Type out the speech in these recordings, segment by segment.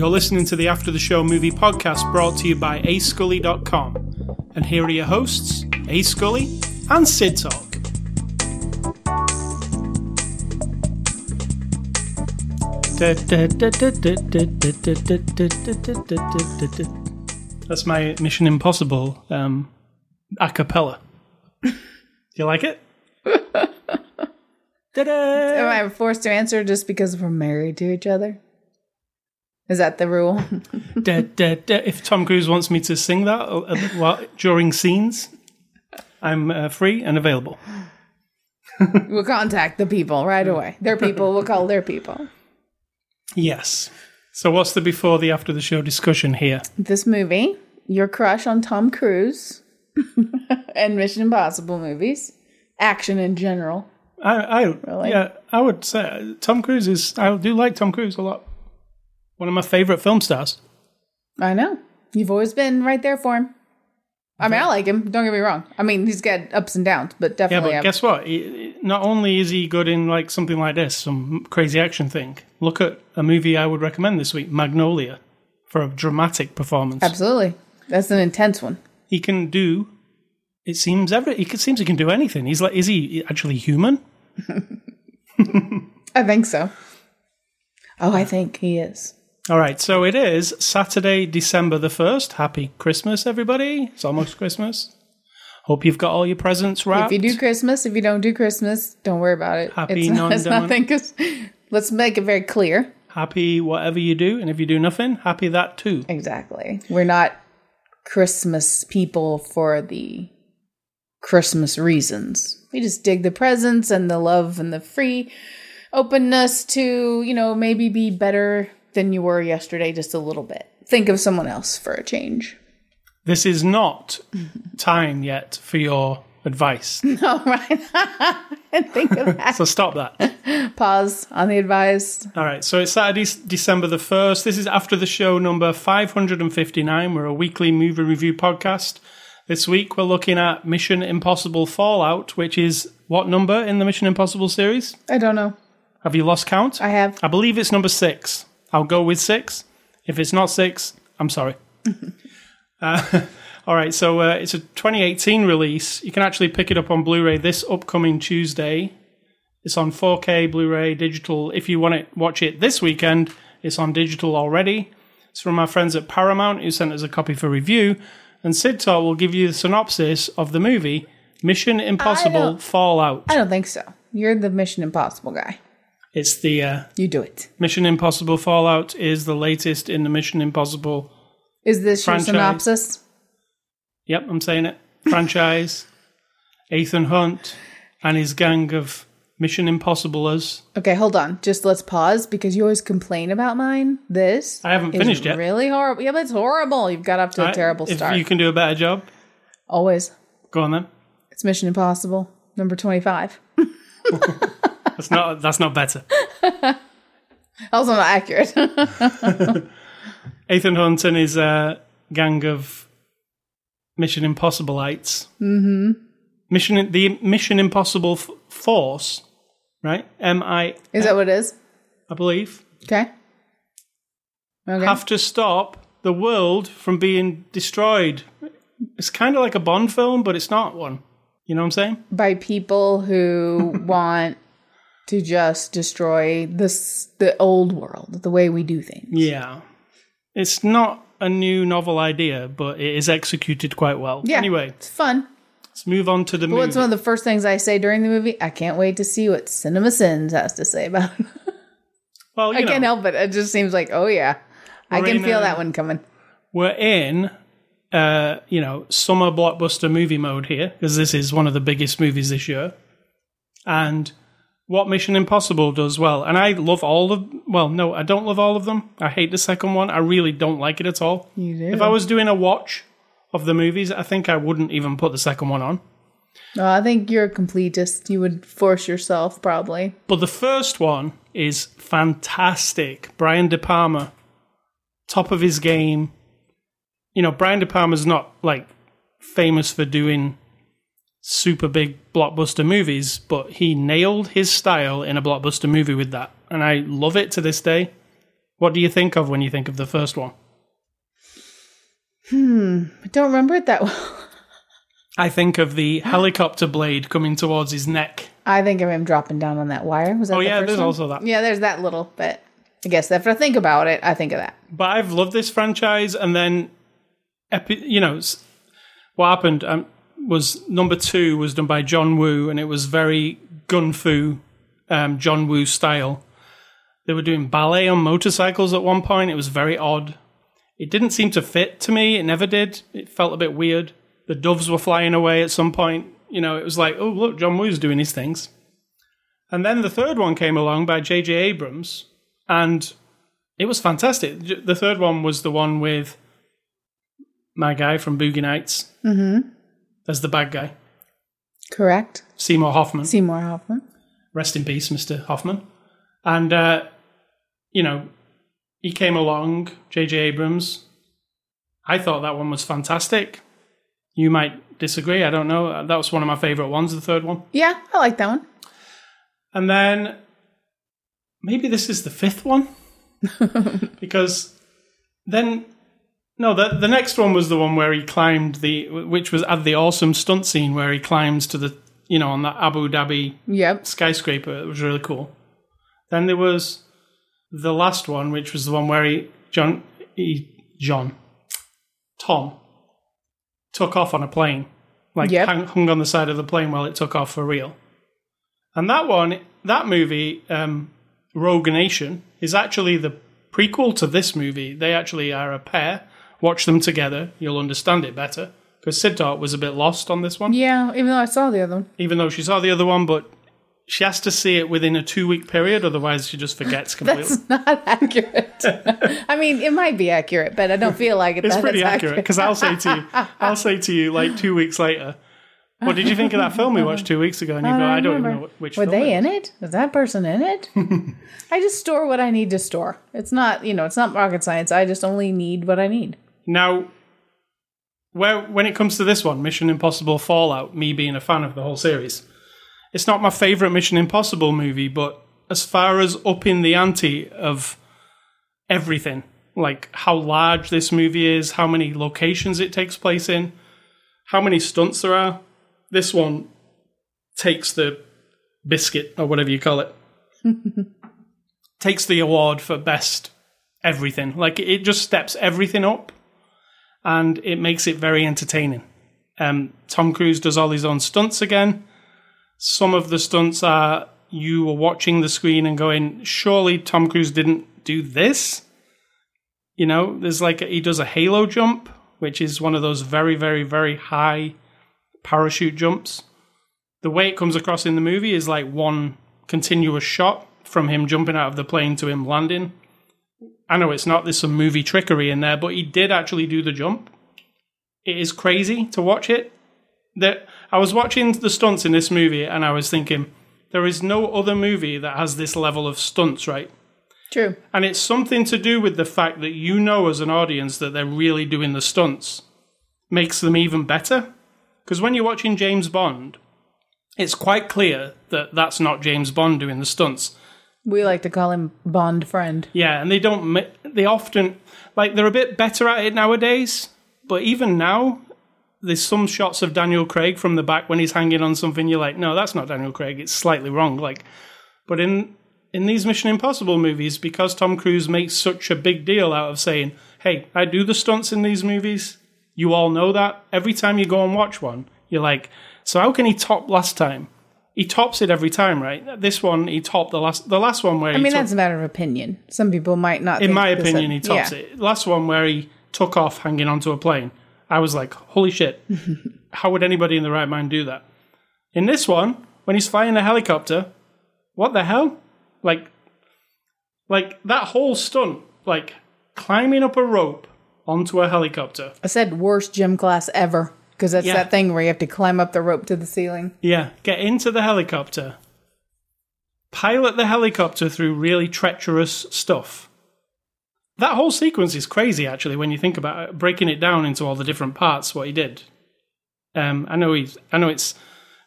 You're listening to the After the Show movie podcast brought to you by ascully.com. And here are your hosts, A Scully and Sid Talk. That's my Mission Impossible um, a cappella. Do you like it? Am I forced to answer just because we're married to each other? Is that the rule? Da, da, da. If Tom Cruise wants me to sing that uh, while, during scenes, I'm uh, free and available. we'll contact the people right away. Their people, we'll call their people. Yes. So, what's the before the after the show discussion here? This movie, your crush on Tom Cruise and Mission Impossible movies, action in general. I, I Really? yeah, I would say Tom Cruise is. I do like Tom Cruise a lot. One of my favorite film stars. I know. You've always been right there for him. I mean, I like him. Don't get me wrong. I mean, he's got ups and downs, but definitely. Yeah, but have- guess what? He- Not only is he good in like something like this, some crazy action thing. Look at a movie I would recommend this week, Magnolia, for a dramatic performance. absolutely. That's an intense one. He can do. It seems every. He seems he can do anything. He's like, is he actually human? I think so. Oh, I think he is. All right, so it is Saturday, December the first. Happy Christmas, everybody! It's almost Christmas. Hope you've got all your presents wrapped. If you do Christmas, if you don't do Christmas, don't worry about it. Happy it's, not, it's non-done. let's make it very clear. happy whatever you do, and if you do nothing, happy that too. Exactly. We're not Christmas people for the Christmas reasons. We just dig the presents and the love and the free openness to, you know, maybe be better than you were yesterday just a little bit. Think of someone else for a change. This is not time yet for your advice, All right. and think of that. so stop that. Pause on the advice. All right, so it's Saturday, December the 1st. This is after the show number 559. We're a weekly movie review podcast. This week we're looking at Mission Impossible Fallout, which is what number in the Mission Impossible series? I don't know. Have you lost count? I have. I believe it's number six. I'll go with six. If it's not six, I'm sorry. uh, all right, so uh, it's a 2018 release. You can actually pick it up on Blu ray this upcoming Tuesday. It's on 4K Blu ray digital. If you want to watch it this weekend, it's on digital already. It's from our friends at Paramount who sent us a copy for review. And Sid Talk will give you the synopsis of the movie Mission Impossible don't- Fallout. I don't think so. You're the Mission Impossible guy. It's the uh, You do it. Mission Impossible Fallout is the latest in the Mission Impossible. Is this Franchise. your synopsis? Yep, I'm saying it. Franchise. Ethan Hunt and his gang of Mission Impossiblers. Okay, hold on. Just let's pause because you always complain about mine. This I haven't is finished yet. Really horrible. Yeah, but it's horrible. You've got off to a terrible if start. you can do a better job, always. go on then. It's Mission Impossible number twenty-five. That's not that's not better. Also not accurate. Ethan Hunt and his uh, gang of Mission Impossibilites. Mm-hmm. Mission the Mission Impossible f- Force, right? M I is that what it is? I believe. Okay. Okay. have to stop the world from being destroyed. It's kind of like a Bond film, but it's not one. You know what I'm saying? By people who want to just destroy this the old world, the way we do things. Yeah. It's not a new novel idea, but it is executed quite well. Yeah. Anyway, It's fun. let's move on to the movie. What's one of the first things I say during the movie? I can't wait to see what CinemaSins has to say about it. well, you I know, can't help it. It just seems like, oh yeah. I can feel uh, that one coming. we're in, uh, you know, summer blockbuster movie mode here because this is one of the biggest movies this year, and what Mission Impossible does well. And I love all of. Well, no, I don't love all of them. I hate the second one. I really don't like it at all. You do. If I was doing a watch of the movies, I think I wouldn't even put the second one on. No, I think you're a completist. You would force yourself, probably. But the first one is fantastic. Brian De Palma, top of his game. You know, Brian De Palma's not like famous for doing super big blockbuster movies, but he nailed his style in a blockbuster movie with that. And I love it to this day. What do you think of when you think of the first one? Hmm, I don't remember it that well. I think of the helicopter blade coming towards his neck. I think of him dropping down on that wire. Was that Oh, the yeah, first there's one? also that. Yeah, there's that little bit. I guess if I think about it, I think of that. But I've loved this franchise, and then, epi- you know, what happened um, was number two was done by John Woo, and it was very gun fu, um, John Woo style. They were doing ballet on motorcycles at one point. It was very odd. It didn't seem to fit to me. It never did. It felt a bit weird. The doves were flying away at some point. You know, it was like, oh, look, John Woo's doing his things. And then the third one came along by J.J. Abrams, and it was fantastic. The third one was the one with my guy from Boogie Nights. Mm-hmm. As the bad guy, Correct. Seymour Hoffman. Seymour Hoffman. Rest in peace, Mr. Hoffman. And, uh, you know, he came along, J.J. Abrams. I thought that one was fantastic. You might disagree. I don't know. That was one of my favorite ones, the third one. Yeah, I like that one. And then maybe this is the fifth one because then no, the the next one was the one where he climbed the which was at the awesome stunt scene where he climbs to the you know on that Abu Dhabi Yep. skyscraper. It was really cool. Then there was the last one, which was the one where he John he John Tom took off on a plane, like Yep. hung, hung on the side of the plane while it took off for real. And that one, that movie, um, Rogue Nation, is actually the prequel to this movie. They actually are a pair. Watch them together, you'll understand it better. Because Sid Talk was a bit lost on this one Yeah, even though I saw the other one. even though she saw the other one, but she has to see it within a two week period, otherwise she just forgets completely. That's not accurate. I mean, it might be accurate, but I don't feel like it. it's that pretty accurate because I'll say to you, I'll say to you like two weeks later, what did you think of that film we watched two weeks ago? And you go, I don't even know which Were they it in it? Was that person in it? I just store what I need to store. It's not, you know, it's not rocket science. I just only need what I need. Now, where when it comes to this one, Mission Impossible Fallout, me being a fan of the whole series, it's not my favorite Mission Impossible movie, but as far as upping the ante of everything, like how large this movie is, how many locations it takes place in, how many stunts there are, this one takes the biscuit or whatever you call it. takes the award for best everything. Like it just steps everything up and it makes it very entertaining. Um, Tom Cruise does all his own stunts again. Some of the stunts are you are watching the screen and going, surely Tom Cruise didn't do this. You know, there's like a, he does a halo jump, which is one of those very, very, very high parachute jumps. The way it comes across in the movie is like one continuous shot from him jumping out of the plane to him landing. I know it's not, there's some movie trickery in there, but he did actually do the jump. It is crazy to watch it. That I was watching the stunts in this movie and I was thinking, there is no other movie that has this level of stunts, right? True. And it's something to do with the fact that you know as an audience that they're really doing the stunts makes them even better. Because when you're watching James Bond, it's quite clear that that's not James Bond doing the stunts. We like to call him Bond friend. Yeah, and they don't. They often like they're a bit better at it nowadays. But even now, there's some shots of Daniel Craig from the back when he's hanging on something. You're like, no, that's not Daniel Craig. It's slightly wrong. Like, but in in these Mission Impossible movies, because Tom Cruise makes such a big deal out of saying, "Hey, I do the stunts in these movies," you all know that. Every time you go and watch one, you're like, so how can he top last time? He tops it every time, right? This one, he topped the last the last one where I mean, took- that's a matter of opinion. Some people might not. in my opinion, he tops yeah. it. Last one where he took off hanging onto a plane, I was like, holy shit, how would anybody in the right mind do that? In this one, when he's flying a helicopter, what the hell? Like, like that whole stunt, like climbing up a rope onto a helicopter. I said worst gym class ever because that's Yeah. that thing where you have to climb up the rope to the ceiling. Yeah, get into the helicopter, pilot the helicopter through really treacherous stuff. That whole sequence is crazy, actually, when you think about it, breaking it down into all the different parts. What he did. Um, I know he's. I know it's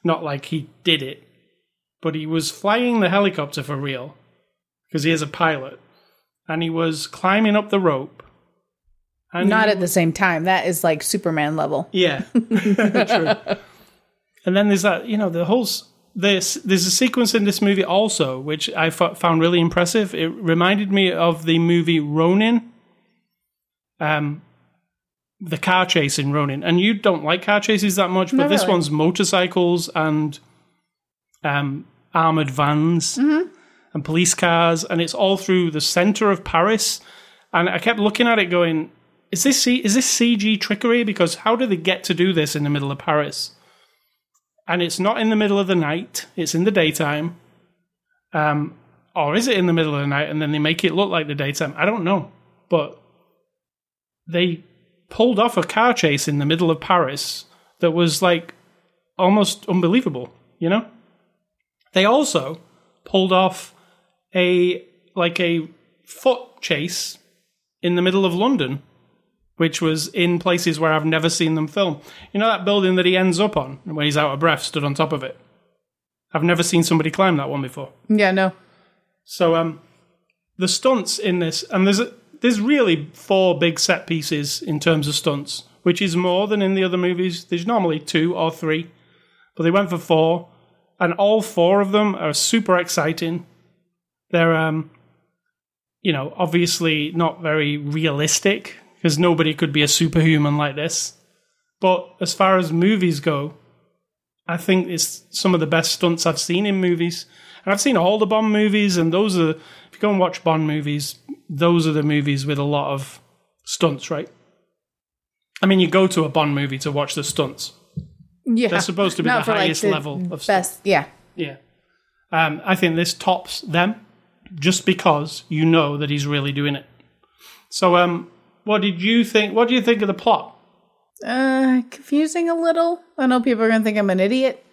not like he did it, but he was flying the helicopter for real because he is a pilot, and he was climbing up the rope. And Not at the same time. That is like Superman level. yeah, true. And then there's that, you know, the whole s- this there's a sequence in this movie also which I f- found really impressive. It reminded me of the movie Ronin, um, the car chase in Ronin. And you don't like car chases that much, but Not this really. one's motorcycles and um, armored vans and police cars, and it's all through the center of Paris. And I kept looking at it, going, "Is this C- is this CG trickery? Because how do they get to do this in the middle of Paris?" And it's not in the middle of the night; it's in the daytime. Um, or is it in the middle of the night and then they make it look like the daytime? I don't know, but they pulled off a car chase in the middle of Paris that was like almost unbelievable. You know, they also pulled off a like a foot chase in the middle of London, which was in places where I've never seen them film. You know that building that he ends up on when he's out of breath, stood on top of it. I've never seen somebody climb that one before. Yeah, no. So um, the stunts in this, and there's a, there's really four big set pieces in terms of stunts, which is more than in the other movies. There's normally two or three, but they went for four, and all four of them are super exciting. They're um, you know, obviously not very realistic because nobody could be a superhuman like this. But as far as movies go, I think it's some of the best stunts I've seen in movies. And I've seen all the Bond movies, and those are, if you go and watch Bond movies, those are the movies with a lot of stunts, right? I mean, you go to a Bond movie to watch the stunts. Yeah. They're supposed to be Not the for, like, highest the level of best. Yeah. Yeah. Um, I think this tops them just because you know that he's really doing it. So, um, what did you think? What do you think of the plot? Uh, confusing a little. I know people are gonna think I'm an idiot,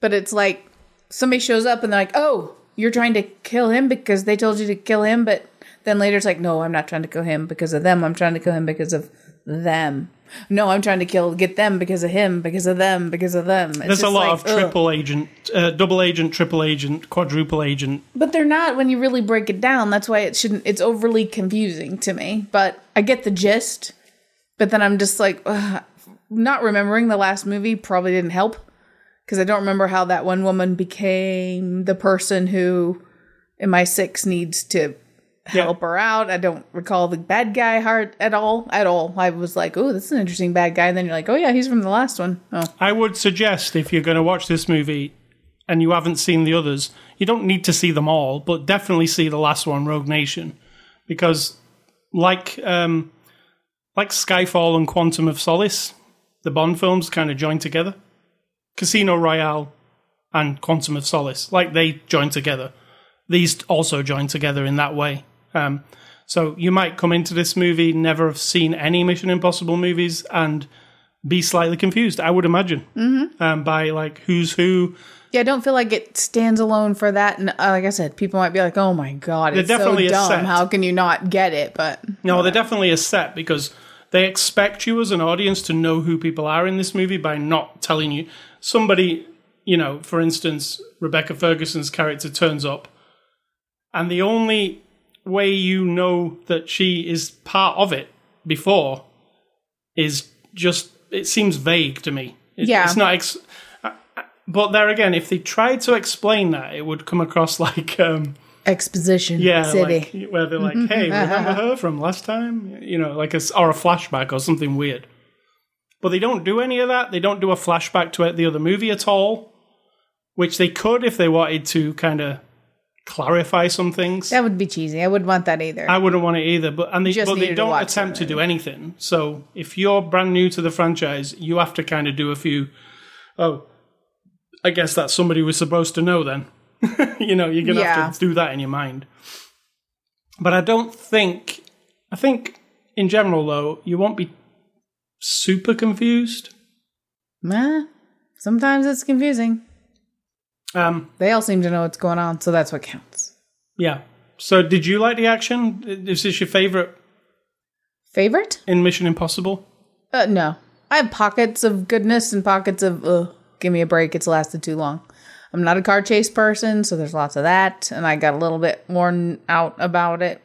but it's like somebody shows up and they're like, "Oh, you're trying to kill him because they told you to kill him," but then later it's like, "No, I'm not trying to kill him because of them. I'm trying to kill him because of them. No, I'm trying to kill get them because of him, because of them, because of them." It's There's a lot like, of ugh. triple agent, uh, double agent, triple agent, quadruple agent. But they're not when you really break it down. That's why it shouldn't. It's overly confusing to me. But I get the gist. But then I'm just like, ugh, not remembering the last movie probably didn't help because I don't remember how that one woman became the person who in my six, needs to help her out. I don't recall the bad guy heart at all. At all. I was like, oh, this is an interesting bad guy. And then you're like, oh yeah, he's from the last one. Oh, I would suggest if you're going to watch this movie and you haven't seen the others, you don't need to see them all, but definitely see the last one, Rogue Nation, because like um, like Skyfall and Quantum of Solace, the Bond films kind of join together. Casino Royale and Quantum of Solace, like they join together. These also join together in that way. Um, so you might come into this movie, never have seen any Mission Impossible movies, and be slightly confused. I would imagine mm-hmm. um, by like who's who. Yeah, I don't feel like it stands alone for that. And uh, like I said, people might be like, "Oh my god, it's definitely so dumb. How can you not get it?" But No, they're definitely a set because they expect you as an audience to know who people are in this movie by not telling you. Somebody, you know, for instance, Rebecca Ferguson's character turns up, and the only way you know that she is part of it before is just it seems vague to me. It- Yeah. it's not. Ex- I- I- but there again, if they tried to explain that, it would come across like. Um, exposition, yeah, city. like where they're like, mm-hmm. "Hey, remember her from last time?" You know, like a or a flashback or something weird. But they don't do any of that. They don't do a flashback to the other movie at all, which they could if they wanted to kind of clarify some things. that would be cheesy. I wouldn't want that either. I wouldn't want it either, but and they just but they don't watch attempt to do anything. So if you're brand new to the franchise, you have to kind of do a few. Oh, I guess that's somebody was supposed to know. Then, you know, you're gonna Yeah. have to do that in your mind. But I don't think. I think in general, though, you won't be super confused. Nah, sometimes it's confusing. Um, They all seem to know what's going on, so that's what counts. yeah. So, did you like the action? Is this your favorite Favorite? in Mission Impossible? Uh, no. I have pockets of goodness and pockets of uh, give me a break. It's lasted too long. I'm not a car chase person, so there's lots of that, and I got a little bit worn out about it.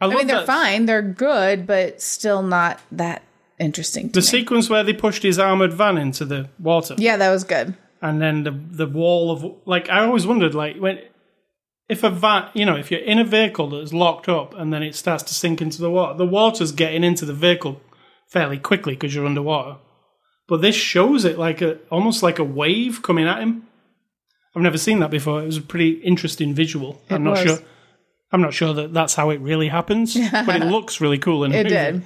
I, I mean, they're that- fine, they're good, but still not that interesting The me. sequence where they pushed his armored van into the water, yeah, that was good. And then the the wall of like I always wondered like when if a van you know if you're in a vehicle that's locked up and then it starts to sink into the water, the water's getting into the vehicle fairly quickly because you're underwater. But this shows it like a almost like a wave coming at him. I've never seen that before. It was a pretty interesting visual. I'm not was. sure. I'm not sure that that's how it really happens, but it looks really cool in It movie. did.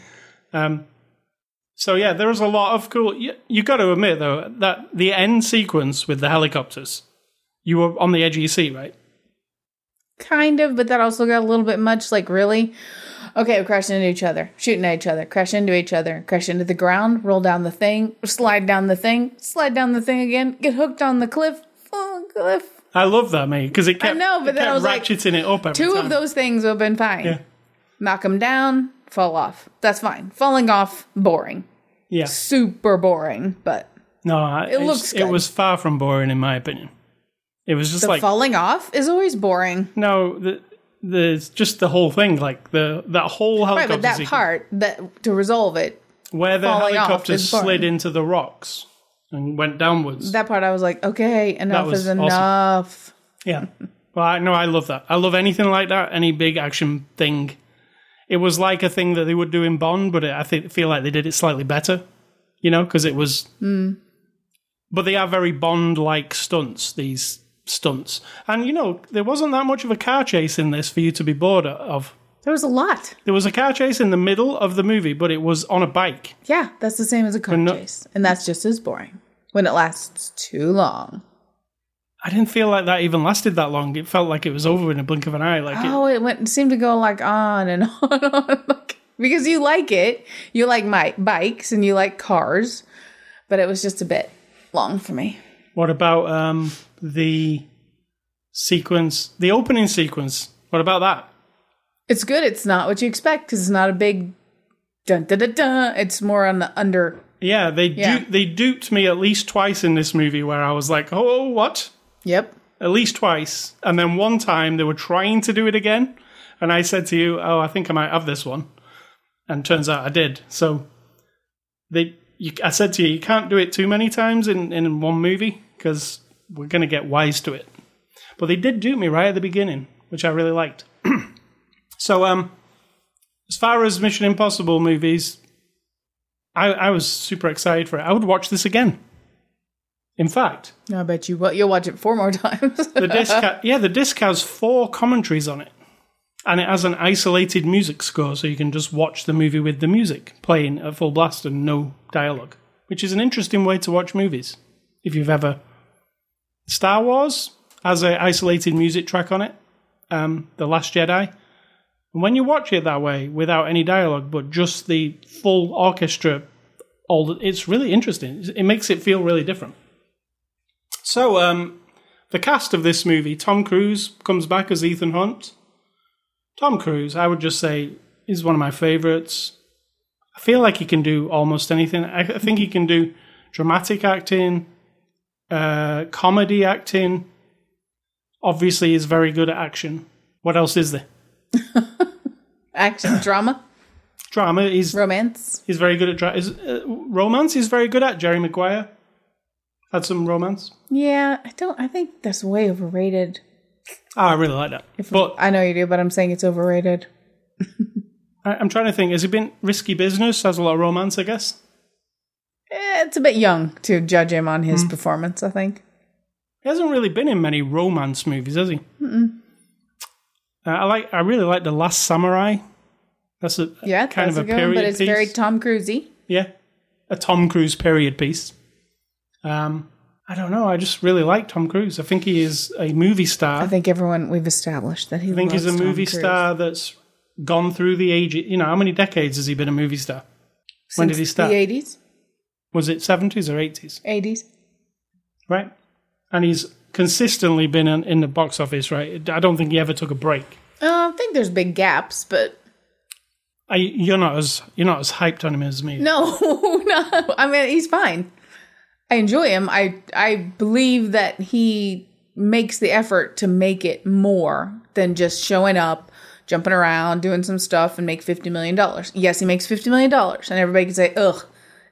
Um, so yeah, there was a lot of cool. You, you got to admit though that the end sequence with the helicopters, you were on the edge of your seat, right? Kind of, but that also got a little bit much. Like, really? Okay, we're crashing into each other, shooting at each other, crash into each other, crash into the ground, roll down the thing, slide down the thing, slide down the thing again, get hooked on the cliff, fall on the cliff. I love that, mate, because it kept, I know, but then I was like, ratcheting it up every Two time. of those things would have been fine. Yeah. Knock them down, fall off. That's fine. Falling off, boring. Yeah, Super boring, but no, It looks It was far from boring, in my opinion. It was just the like falling off is always boring. no, the the just the whole thing, like the that whole Right, helicopter but that sequence part that to resolve it, where the helicopter slid into the rocks and went downwards. that part I was like, okay, enough is awesome. enough. Yeah. Well, I, no, I love that. I love anything like that. Any big action thing. It was like a thing that they would do in Bond, but I think feel like they did it slightly better. You know, because it was. Hmm. But they are very Bond-like stunts. These stunts, and you know, there wasn't that much of a car chase in this for you to be bored of. There was a lot. There was a car chase in the middle of the movie, but it was on a bike. Yeah, that's the same as a car no- chase, and that's just as boring when it lasts too long. I didn't feel like that even lasted that long. It felt like it was over in a blink of an eye. Like Oh, it went seemed to go like on and on and on. Like, because you like it, you like my bikes and you like cars, but it was just a bit long for me. What about um, the sequence, the opening sequence? What about that? It's good. It's not what you expect because it's not a big dun dun dun dun. It's more on the under. Yeah, they Yeah. Du- they duped me at least twice in this movie where I was like, "Oh, what?" Yep. At least twice, and then one time they were trying to do it again, and I said to you, "Oh, I think I might have this one," and turns out I did. So they, you, I said to you, you can't do it too many times in in one movie because we're gonna get wise to it. But they did dupe me right at the beginning, which I really liked. so, um, as far as Mission Impossible movies, I, I was super excited for it. I would watch this again. In fact, I bet you what you'll watch it four more times. the disc, ha- yeah, the disc has four commentaries on it, and it has an isolated music score, so you can just watch the movie with the music playing at full blast and no dialogue, which is an interesting way to watch movies. If you've ever Star Wars has an isolated music track on it, um, The Last Jedi. And when you watch it that way, without any dialogue, but just the full orchestra, all the, it's really interesting. It makes it feel really different. So, um, the cast of this movie, Tom Cruise comes back as Ethan Hunt. Tom Cruise, I would just say, is one of my favorites. I feel like he can do almost anything. I, think he can do dramatic acting, uh, comedy acting. Obviously, he's very good at action. What else is there? Action, drama, Drama. He's romance. he's very good at dra- is, uh, romance. He's very good at. Jerry Maguire had some romance. Yeah, I don't. I think that's way overrated. Ah, I really like that. but I know you do, but I'm saying it's overrated. I, I'm trying to think. Has he been risky business? Has a lot of romance, I guess. Eh, it's a bit young to judge him on his performance. I think. He hasn't really been in many romance movies, has he? Uh, I like. I really like the Last Samurai. That's a Yeah, kind that's of a a good one, but it's piece. very Tom Cruisey. yeah, a Tom Cruise period piece. Um, I don't know. I just really like Tom Cruise. I think he is a movie star. I think everyone we've established that he. I think he's a movie star that's gone through the age. You know, how many decades has he been a movie star? when did he start? The eighties, Was it seventies or eighties? eighties. Right, and he's consistently been in, in the box office. Right, I don't think he ever took a break. Uh, I think there's big gaps, but I, you're not as you're not as hyped on him as me. no, no. I mean, he's fine. I enjoy him. I I believe that he makes the effort to make it more than just showing up, jumping around, doing some stuff, and make fifty million dollars. Yes, he makes fifty million dollars, and everybody can say, "Ugh,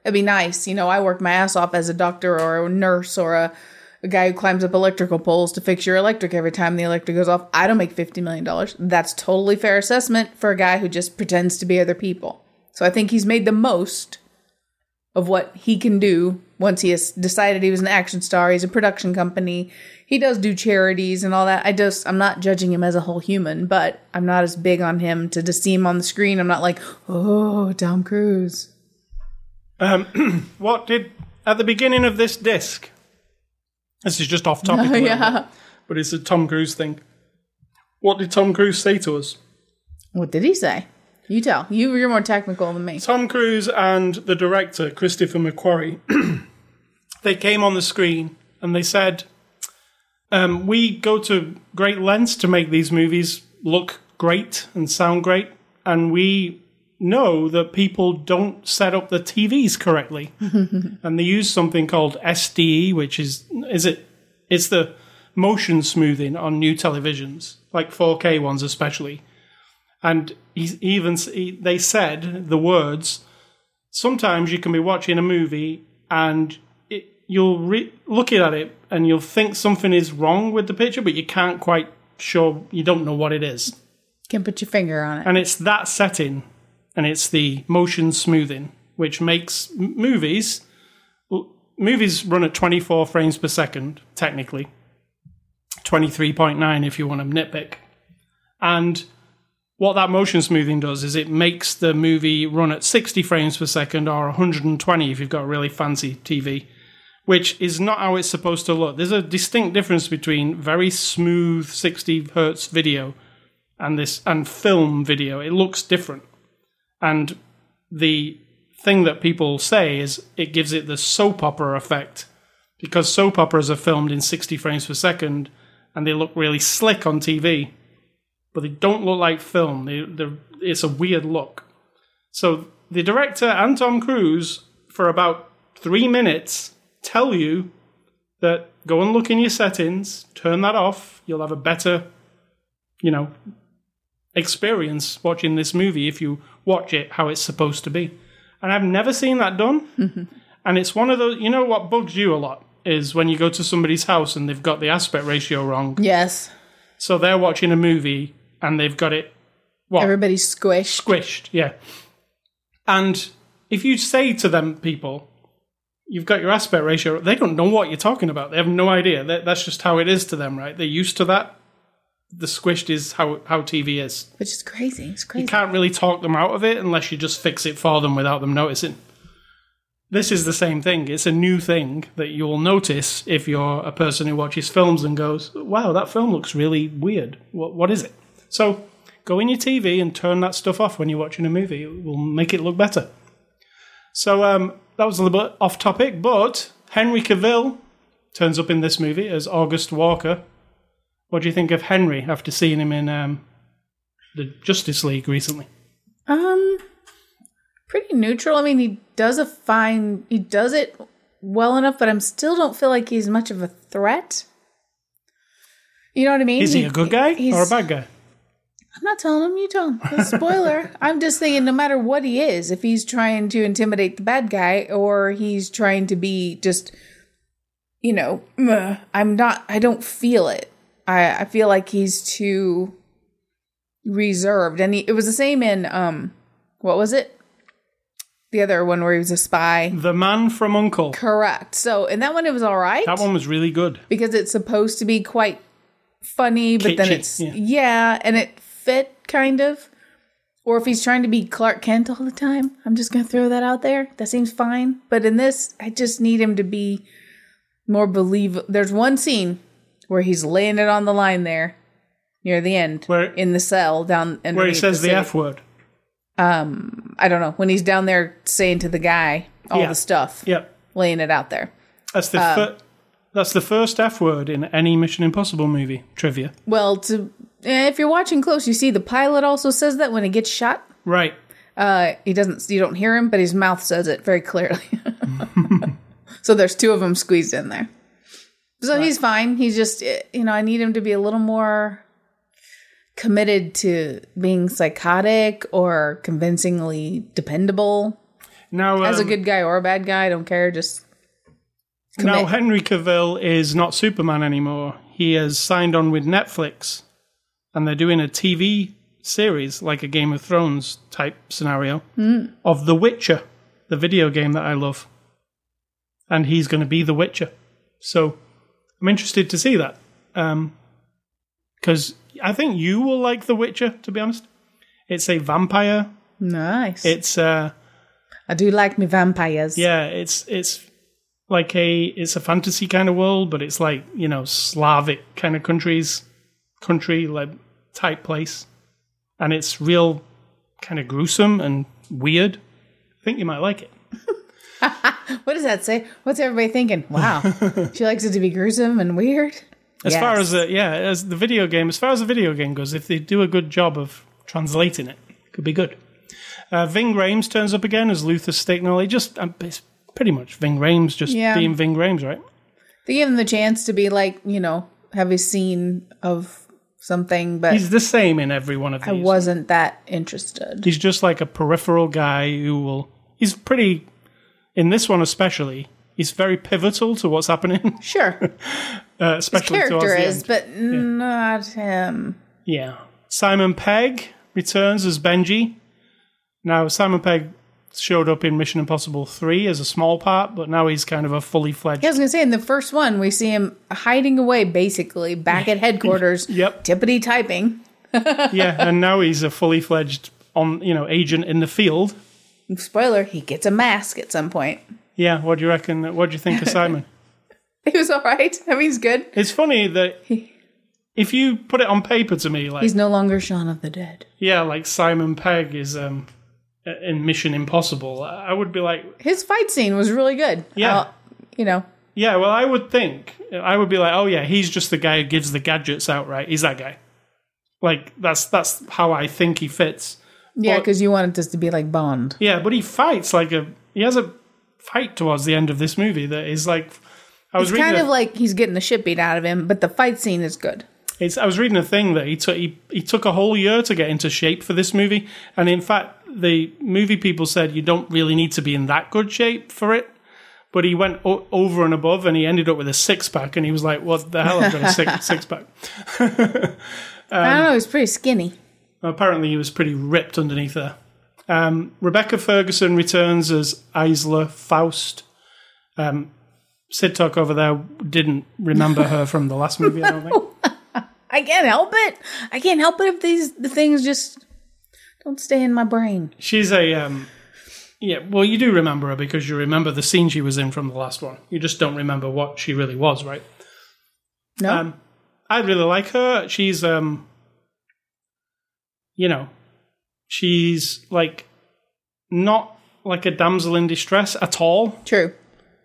it'd be nice." You know, I work my ass off as a doctor or a nurse or a, a guy who climbs up electrical poles to fix your electric every time the electric goes off. I don't make fifty million dollars. That's totally fair assessment for a guy who just pretends to be other people. So I think he's made the most of what he can do once he has decided he was an action star. He's a production company. He does do charities and all that. I just, I'm not judging him as a whole human, but I'm not as big on him to just see him on the screen. I'm not like, oh, Tom Cruise. Um, what did at the beginning of this disc? This is just off topic, yeah. bit, but it's a Tom Cruise thing. What did Tom Cruise say to us? What did he say? You tell. You, you're more technical than me. Tom Cruise and the director Christopher McQuarrie, they came on the screen and they said, um, "We go to great lengths to make these movies look great and sound great, and we know that people don't set up the TVs correctly, and they use something called SDE, which is is it? It's the motion smoothing on new televisions, like 4K ones especially." And he even he, they said the words. Sometimes you can be watching a movie and you'll re- looking at it and you'll think something is wrong with the picture, but you can't quite sure. You don't know what it is, Can put your finger on it. and it's that setting, and it's the motion smoothing which makes m- movies. well, Movies run at 24 frames per second, technically. 23.9 if you want to nitpick. And what that motion smoothing does is it makes the movie run at 60 frames per second or 120 if you've got a really fancy TV, which is not how it's supposed to look. There's a distinct difference between very smooth 60 hertz video and this and film video. It looks different. And the thing that people say is it gives it the soap opera effect because soap operas are filmed in 60 frames per second and they look really slick on TV but they don't look like film. They, it's a weird look. So the director and Tom Cruise, for about three minutes, tell you that go and look in your settings, turn that off. You'll have a better, you know, experience watching this movie if you watch it how it's supposed to be. And I've never seen that done. Mm-hmm. and it's one of those, you know, what bugs you a lot is when you go to somebody's house and they've got the aspect ratio wrong. yes. So they're watching a movie and they've got it what Everybody's squished. squished, yeah. And if you say to them people, you've got your aspect ratio, they don't know what you're talking about. They have no idea. That, that's just how it is to them, right? They're used to that. The squished is how how TV is. Which is crazy. It's crazy. You can't really talk them out of it unless you just fix it for them without them noticing. This is the same thing. It's a new thing that you will notice if you're a person who watches films and goes, "Wow, that film looks really weird. What what is it?" So go in your TV and turn that stuff off when you're watching a movie. It will make it look better. So um, that was a little bit off topic, but Henry Cavill turns up in this movie as August Walker. What do you think of Henry after seeing him in um, the Justice League recently? Um, pretty neutral. I mean, he does a fine. He does it well enough, but I'm still don't feel like he's much of a threat. You know what I mean? Is he a good guy or a bad guy? I'm not telling him. You tell him. A spoiler. I'm just thinking, no matter what he is, if he's trying to intimidate the bad guy or he's trying to be just, you know, meh, I'm not. I don't feel it. I I feel like he's too reserved, and he, it was the same in um, what was it? The other one where he was a spy. The Man from Uncle. Correct. So in that one, it was all right That one was really good. because it's supposed to be quite funny, but then it's yeah. yeah. and it fit kind of. Or if he's trying to be Clark Kent all the time, I'm just gonna throw that out there. That seems fine. But in this, I just need him to be more believable. There's one scene where he's laying it on the line there near the end, Where- in the cell down Where he says the, safe. F word. Um, I don't know when he's down there saying to the guy all Yeah. the stuff, Yep. laying it out there. That's the Um, fir- that's the first F word in any Mission Impossible movie. Trivia. Well, to if you're watching close, you see the pilot also says that when he gets shot. Right. Uh, he doesn't. You don't hear him, but his mouth says it very clearly. So there's two of them squeezed in there. So he's fine. He's just, eh, you know, I need him to be a little more committed to being psychotic or convincingly dependable. Now, As a um, good guy or a bad guy, I don't care. Just now. Henry Cavill is not Superman anymore. He has signed on with Netflix, and they're doing a TV series, like a Game of Thrones type scenario, Hmm. of The Witcher, the video game that I love. And he's going to be The Witcher. So I'm interested to see that. Because I think you will like The Witcher, to be honest. It's a vampire. nice. It's uh I do like me vampires. yeah, it's it's like a it's a fantasy kind of world, but it's like you know Slavic kind of countries, country like type place, and it's real kind of gruesome and weird. I think you might like it. What does that say? What's everybody thinking? Wow, she likes it to be gruesome and weird. As far as the yeah, as the video game, as far as the video game goes, if they do a good job of translating it, it could be good. Uh, Ving Rhames turns up again as Luther Stickell. He just um, it's pretty much Ving Rhames just Yeah. being Ving Rhames, right? they give him the chance to be like, you know, have a scene of something, but He's the same in every one of these. I wasn't that interested. He's just like a peripheral guy who will. He's pretty. In this one especially, he's very pivotal to what's happening, Sure, uh, especially towards character is, but not him. Yeah. Simon Pegg returns as Benji. Now, Simon Pegg showed up in Mission Impossible 3 as a small part, but now he's kind of a fully fledged. Yeah, I was gonna say in the first one we see him hiding away, basically back at headquarters, Yep. tippity typing. yeah, and now he's a fully fledged on you know agent in the field. Spoiler: he gets a mask at some point. Yeah, what do you reckon? What do you think of Simon? He was all right. I mean, he's good. it's funny that if you put it on paper to me, like He's no longer Shaun of the Dead. yeah, like Simon Pegg is um in Mission Impossible, I would be like, His fight scene was really good. Yeah. I'll- you know, yeah, well, I would think I would be like, oh yeah, he's just the guy who gives the gadgets out, right? He's that guy. Like that's that's how I think he fits. yeah, because you wanted this to be like Bond. Yeah, but he fights like a he has a fight towards the end of this movie that is like I was It's kind a, of like he's getting the shit beat out of him, but the fight scene is good. It's, I was reading a thing that he took he, he took a whole year to get into shape for this movie, and in fact the movie people said you don't really need to be in that good shape for it. But he went o- over and above, and he ended up with a six pack, and he was like, "What the hell? I've got a six six pack." I don't know. He's pretty skinny. Apparently, he was pretty ripped underneath there. Um, Rebecca Ferguson returns as Ilsa Faust. Um, Sid Talk over there didn't remember her from the last movie, I don't think. I can't help it. I can't help it if these the things just don't stay in my brain. She's a. Um, yeah, well, you do remember her because you remember the scene she was in from the last one. You just don't remember what she really was, right? No, Um, I really like her. She's, um, you know, she's like not like a damsel in distress at all. true.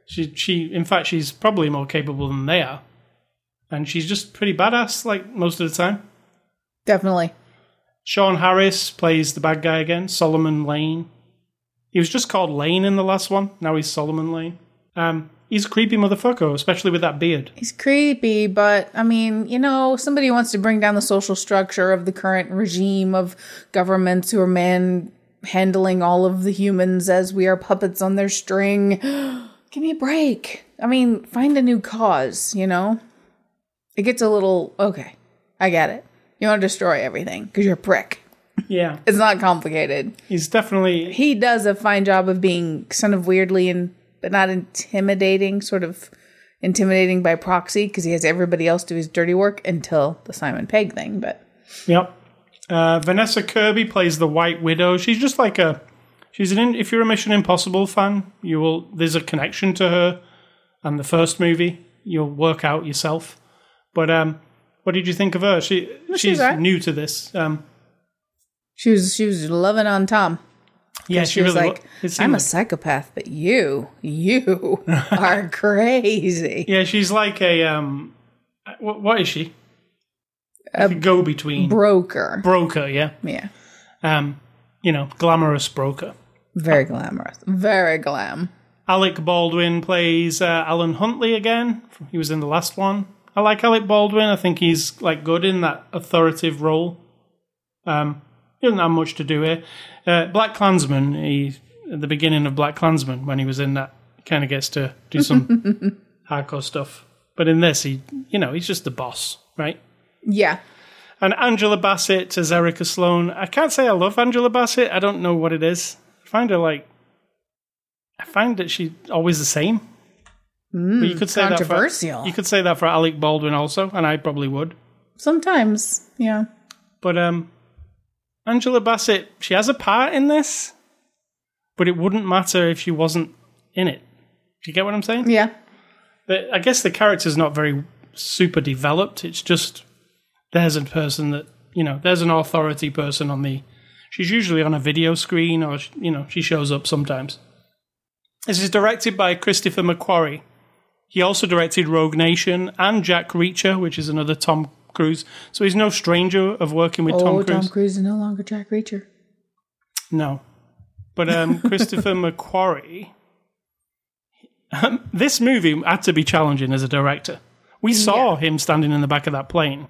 She, she, in fact, she's probably more capable than they are, and she's just pretty badass like most of the time. Definitely. Sean Harris plays the bad guy again, Solomon Lane. He was just called Lane in the last one. Now he's Solomon Lane. Um, he's a creepy motherfucker, especially with that beard. He's creepy, but I mean, you know, somebody wants to bring down the social structure of the current regime of governments who are man handling all of the humans as we are puppets on their string. Give me a break. I mean, find a new cause, you know? It gets a little okay. I get it. You want to destroy everything because you're a prick. Yeah, It's not complicated. he's definitely He does a fine job of being kind of weirdly and but not intimidating, sort of intimidating by proxy because he has everybody else do his dirty work until the Simon Pegg thing. But Yep. Uh, Vanessa Kirby plays the White Widow. She's just like a. She's an. If you're a Mission Impossible fan, you will. There's a connection to her and the first movie. You'll work out yourself. But um, what did you think of her? She she's alright. new to this. Um, she was she was loving on Tom. yeah, She, was really like, wa- "I'm a psychopath, but you, you are crazy." Yeah, she's like a um. What, what is she? Like a go between Broker, broker. Yeah. yeah, Um, you know, glamorous broker. very glamorous, very glam. Alec Baldwin plays uh, Alan Hunley again. He was in the last one. I like Alec Baldwin. I think he's like good in that authoritative role. Um, he doesn't have much to do here. Uh, BlacKkKlansman. He at the beginning of BlacKkKlansman when he was in that, kind of gets to do some hardcore stuff. But in this, he you know he's just the boss, right? Yeah. And Angela Bassett as Erica Sloan. I can't say I love Angela Bassett. I don't know what it is. I find her like. I find that she's always the same. But you could say controversial. That for, you could say that for Alec Baldwin also, and I probably would. Sometimes, yeah. But um, Angela Bassett, she has a part in this, but it wouldn't matter if she wasn't in it. Do you get what I'm saying? Yeah. The- I guess the character's not very super developed. It's just there's a person that you know. There's an authority person on the. She's usually on a video screen, or you know, she shows up sometimes. This is directed by Christopher McQuarrie. He also directed Rogue Nation and Jack Reacher, which is another Tom Cruise. So he's no stranger of working with Tom oh, Cruise. Tom Cruise is no longer Jack Reacher. No. But um, Christopher McQuarrie. Um, this movie had to be challenging as a director. We saw him standing in the back of that plane.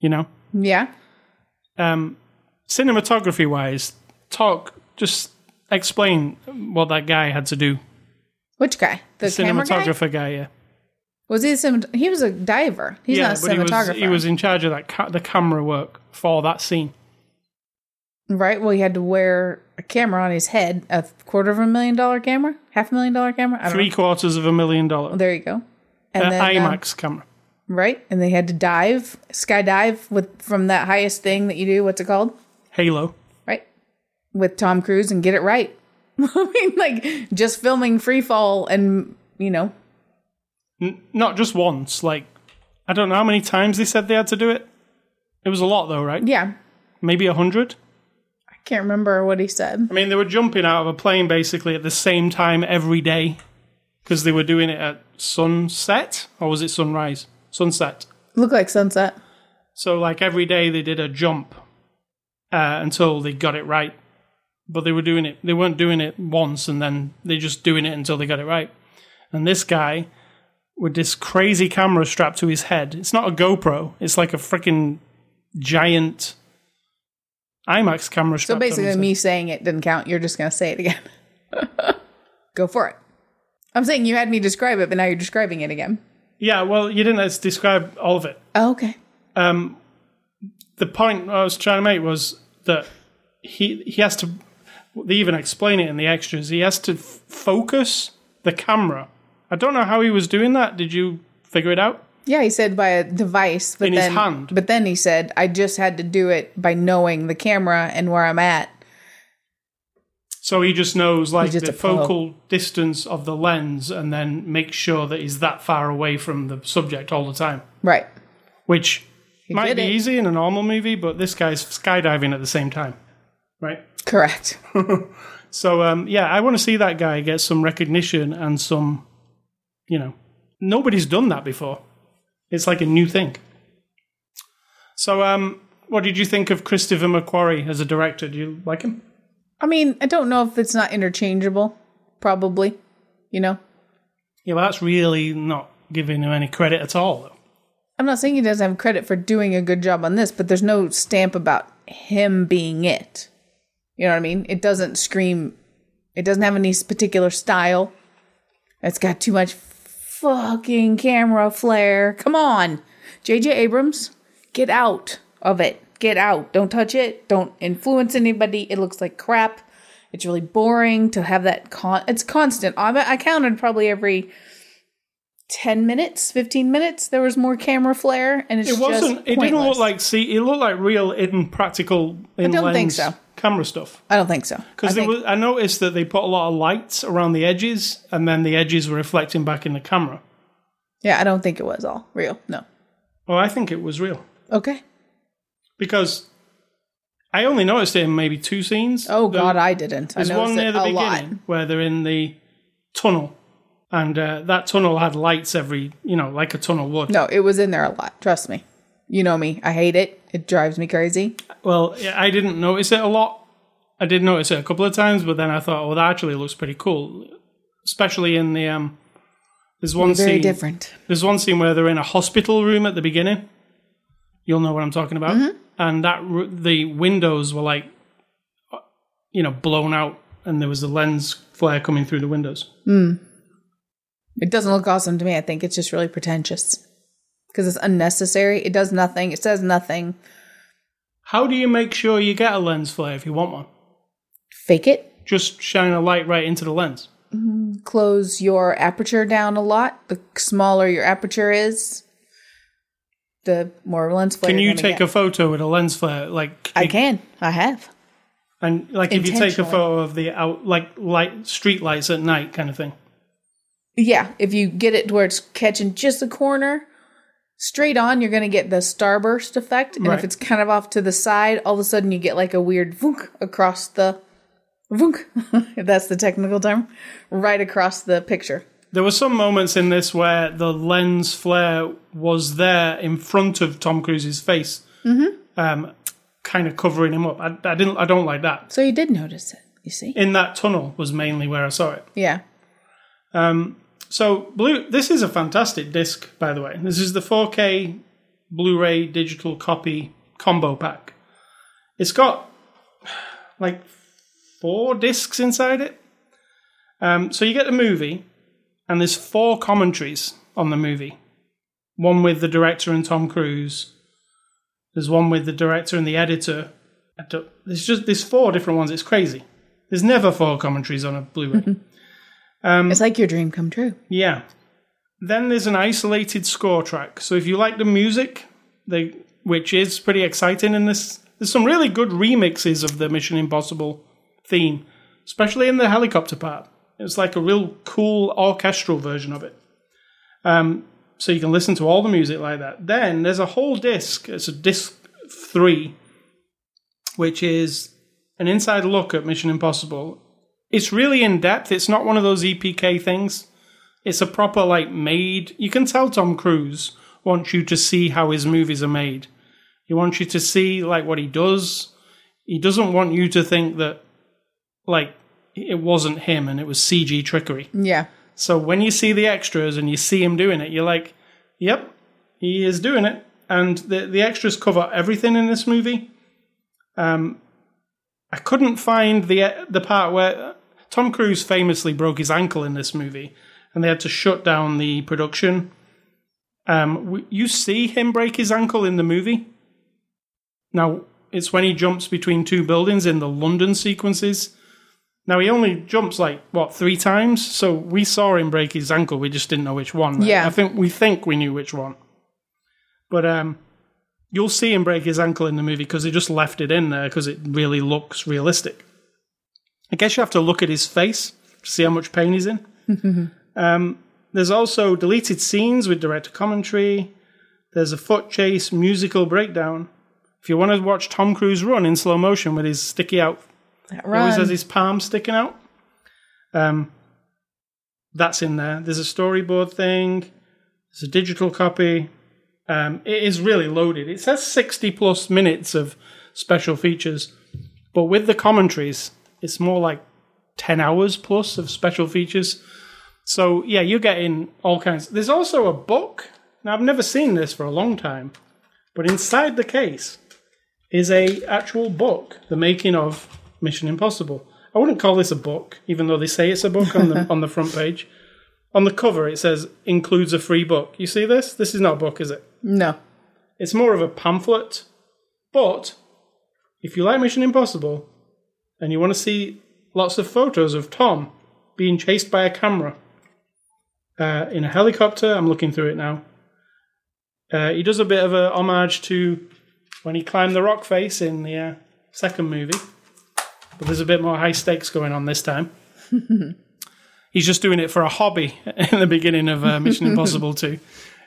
You know? Yeah. Um, cinematography wise, talk, just explain what that guy had to do. Which guy? The, guy? Cinematographer guy, yeah. Was he a cinemat- He was a diver. He's yeah, not a but he was, cinematographer. he was in charge of that ca- the camera work for that scene. right. Well, he had to wear a camera on his head, a quarter of a million dollar camera, half a million dollar camera. Three quarters of a million dollar. There you go. And Uh, then um, IMAX camera. right, and they had to dive, skydive with from that highest thing that you do. What's it called? Halo. Right, with Tom Cruise and get it right. I mean, like just filming free fall and you know, N- not just once. Like, I don't know how many times they said they had to do it. It was a lot, though, right? yeah. Maybe a hundred. I can't remember what he said. I mean, they were jumping out of a plane basically at the same time every day because they were doing it at sunset or was it sunrise? Sunset. Looked like sunset. So, like every day, they did a jump uh, until they got it right. But they were doing it. They weren't doing it once and then they just doing it until they got it right. And this guy with this crazy camera strapped to his head. It's not a GoPro. It's like a freaking giant IMAX camera. So strapped on his basically, me saying it didn't count. You're just gonna say it again. Go for it. I'm saying you had me describe it, but now you're describing it again. Yeah, well, you didn't describe all of it. Oh, okay. Um, the point I was trying to make was that he he has to. They even explain it in the extras. He has to f- focus the camera. I don't know how he was doing that. Did you figure it out? Yeah, he said by a device, but In his then hand. but then he said I just had to do it by knowing the camera and where I'm at. So he just knows like just the a pro. focal distance of the lens, and then makes sure that he's that far away from the subject all the time. Right. Which might did be it. easy in a normal movie, but this guy's skydiving at the same time, right? Correct. So um, yeah, I want to see that guy get some recognition and some, you know, nobody's done that before. It's like a new thing. So um, what did you think of Christopher McQuarrie as a director? Do you like him? I mean, I don't know if it's not interchangeable. Probably. You know, Yeah, well, that's really not giving him any credit at all. Though. I'm not saying he doesn't have credit for doing a good job on this, but there's no stamp about him being it. You know what I mean? It doesn't scream. It doesn't have any particular style. It's got too much fucking camera flare. Come on, J.J. Abrams, get out of it. Get out. Don't touch it. Don't influence anybody. It looks like crap. It's really boring to have that con. It's constant. I, I counted probably every 10 minutes 15 minutes there was more camera flare and it's It wasn't. just It didn't look like see. It looked like real in practical in don't think so. camera stuff. i don't think so Because I I, I noticed that they put a lot of lights around the edges, and then the edges were reflecting back in the camera. yeah i don't think it was all real no Well, I think it was real okay because I only noticed it in maybe two scenes. oh god i didn't i There's one noticed near the a lot beginning where they're in the tunnel, and uh, that tunnel had lights every, you know, like a tunnel would. no it was in there a lot trust me you know me i hate it it drives me crazy Well, I didn't notice it a lot. I did notice it a couple of times, but then I thought, well, that actually looks pretty cool. especially in the um. There's one Very scene. different. There's one scene where they're in a hospital room at the beginning. You'll know what I'm talking about. Mm-hmm. And that the windows were like, uh, you know, blown out, and there was the lens flare coming through the windows. It doesn't look awesome to me. I think it's just really pretentious because it's unnecessary. It does nothing. It says nothing. How do you make sure you get a lens flare if you want one? Fake it. Just shine a light right into the lens. Mm-hmm. Close your aperture down a lot. The smaller your aperture is, the more lens flare. Can you take get. a photo with a lens flare? Like, I can. I have. and like if you take a photo of the out, like light street lights at night, kind of thing. Yeah, if you get it to where it's catching just the corner straight on, you're going to get the starburst effect. And Right. if it's kind of off to the side, all of a sudden you get like a weird vunk across the vunk, if that's the technical term, right across the picture. There were some moments in this where the lens flare was there in front of Tom Cruise's face, um, kind of covering him up. I, I didn't. I don't like that. So you did notice it, you see? In that tunnel was mainly where I saw it. Yeah. So blue. This is a fantastic disc, by the way. This is the 4K Blu-ray digital copy combo pack. It's got like four discs inside it. Um, so you get the movie, and there's four commentaries on the movie. One with the director and Tom Cruise. There's one with the director and the editor. There's just there's four different ones. It's crazy. There's never four commentaries on a Blu-ray. it's like your dream come true. Yeah. Then there's an isolated score track. So if you like the music, they which is pretty exciting in this there's some really good remixes of the Mission Impossible theme, especially in the helicopter part. It's like a real cool orchestral version of it. Um, so you can listen to all the music like that. Then there's a whole disc. It's a disc three, which is an inside look at Mission Impossible. It's really in depth. It's not one of those EPK things. It's a proper like made. You can tell Tom Cruise wants you to see how his movies are made. He wants you to see like what he does. He doesn't want you to think that like it wasn't him and it was CG trickery. Yeah. So when you see the extras and you see him doing it, you're like, "Yep, he is doing it." And the the extras cover everything in this movie. Um, I couldn't find the the part where Tom Cruise famously broke his ankle in this movie, and they had to shut down the production. Um, you see him break his ankle in the movie. Now it's when he jumps between two buildings in the London sequences. Now he only jumps like what three times, so we saw him break his ankle. We just didn't know which one. Yeah. I think we think we knew which one, but um, you'll see him break his ankle in the movie because he just left it in there because it really looks realistic. I guess you have to look at his face to see how much pain he's in. um, there's also deleted scenes with director commentary. There's a foot chase musical breakdown. If you want to watch Tom Cruise run in slow motion with his sticky out he always has his palm sticking out. Um, that's in there. There's a storyboard thing. There's a digital copy. Um, it is really loaded. It says 60 plus minutes of special features, but with the commentaries, it's more like 10 hours plus of special features. So yeah, you're getting all kinds. There's also a book. Now I've never seen this for a long time, but inside the case is a actual book, the making of Mission Impossible. I wouldn't call this a book, even though they say it's a book on the on the front page. On the cover, it says includes a free book. You see this? This is not a book, is it? no. It's more of a pamphlet. But if you like Mission Impossible and you want to see lots of photos of Tom being chased by a camera uh, in a helicopter, I'm looking through it now. Uh, he does a bit of a homage to when he climbed the rock face in the uh, second movie, but there's a bit more high stakes going on this time. he's just doing it for a hobby in the beginning of uh, Mission Impossible 2.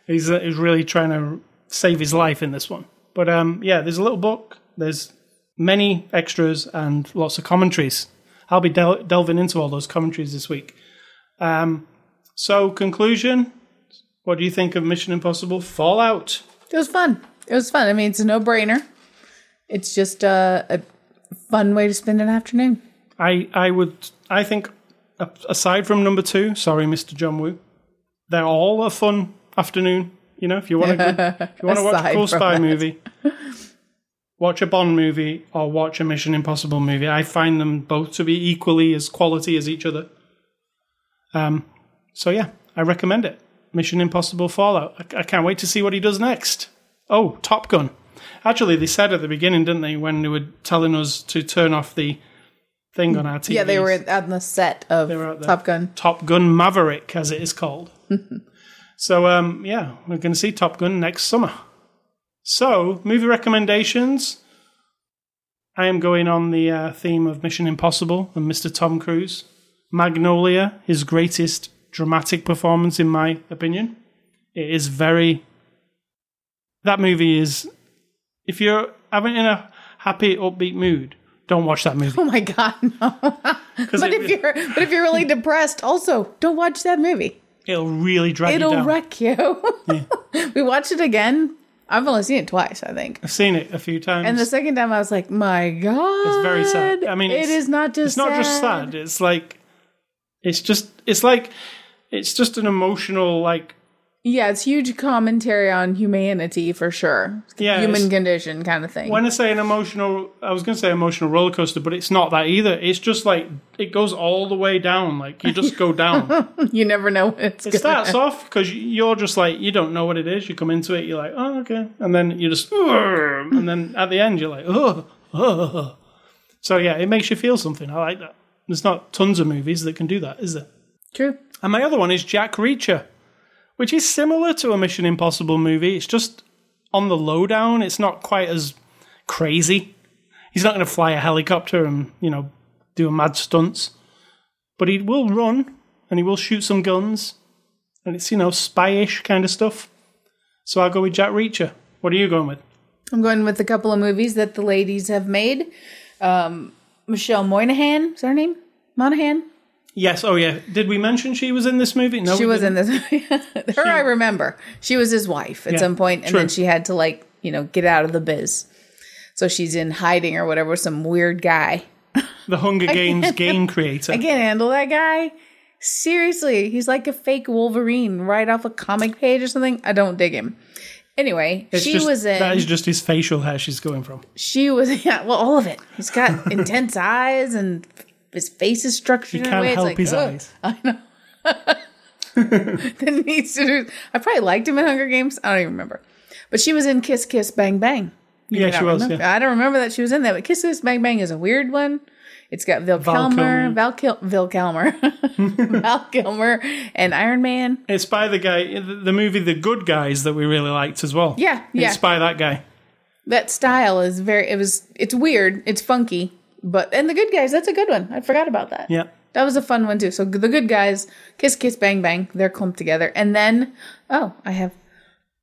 He's, uh, he's really trying to save his life in this one. But um, yeah, there's a little book. There's many extras and lots of commentaries. I'll be del- delving into all those commentaries this week. Um, so, conclusion what do you think of Mission Impossible Fallout? It was fun. It was fun. I mean, it's a no brainer. It's just a, a fun way to spend an afternoon. I, I would, I think aside from number two, sorry, Mr. John Woo, they're all a fun afternoon. You know, if you want to, if you want to watch a cool spy that. movie, watch a Bond movie or watch a Mission Impossible movie. I find them both to be equally as quality as each other. Um, so yeah, I recommend it. Mission Impossible Fallout. I, I can't wait to see what he does next. Oh, Top Gun. Actually, they said at the beginning, didn't they, when they were telling us to turn off the thing on our TV? Yeah, they were on the set of were out there. Top Gun. Top Gun Maverick, as it is called. so, um, yeah, we're going to see Top Gun next summer. So, movie recommendations. I am going on the uh, theme of Mission Impossible and Mr. Tom Cruise. Magnolia, his greatest dramatic performance, in my opinion. It is very. That movie is. If you're having in a happy, upbeat mood, don't watch that movie. Oh my god, no. but if you're but if you're really depressed, also don't watch that movie. It'll really drag you It'll down. wreck you. we watched it again. I've only seen it twice, I think. I've seen it a few times. And the second time, I was like, "My God!" It's very sad. I mean, it's- not just it's not just sad. It's like it's just it's like it's just an emotional like Yeah, it's huge commentary on humanity for sure. Yeah, human condition kind of thing. when I say an emotional I was going to say emotional roller coaster, but it's not that either. It's just like it goes all the way down. Like you just go down. you never know when it's It starts off because you're just like you don't know what it is. You come into it, you're like, oh okay, and then you just, and then at the end you're like, oh, oh. So yeah, it makes you feel something. I like that. There's not tons of movies that can do that, is there? True. And my other one is Jack Reacher, which is similar to a Mission Impossible movie. It's just on the lowdown. It's not quite as crazy. He's not going to fly a helicopter and, you know, do mad stunts. But he will run and he will shoot some guns. And it's, you know, spy-ish kind of stuff. So I'll go with Jack Reacher. What are you going with? I'm going with a couple of movies that the ladies have made. Um, Michelle Moynihan is her name? Monaghan. Yes. Oh, yeah. Did we mention she was in this movie? No, she was didn't. in this. Her, I remember. She was his wife at Yeah, some point, and true. then she had to like you know get out of the biz. So she's in hiding or whatever. with Some weird guy. The Hunger Games game creator. I can't handle that guy. Seriously, he's like a fake Wolverine right off a comic page or something. I don't dig him. Anyway, It's she just- was in. That is just his facial hair she's going from. she was yeah. Well, all of it. He's got intense eyes and his face is structured He in a way. can't help like, his eyes. that needs to do. I probably liked him in Hunger Games. I don't even remember. But she was in Kiss Kiss Bang Bang. You Yeah, she was. Yeah. I don't remember that she was in that. But Kiss Kiss Bang Bang is a weird one. It's got Val, Val Kilmer, Kilmer. Val, Kil- Val Kilmer, Val Kilmer, and Iron Man. It's by the guy, the the movie The Good Guys that we really liked as well. Yeah, yeah. It's by that guy. That style is very. It was. It's weird. It's funky. But and the good guys. That's a good one. I forgot about that. Yeah. That was a fun one too. So the good guys, kiss, kiss, bang, bang, they're clumped together. And then, oh, I have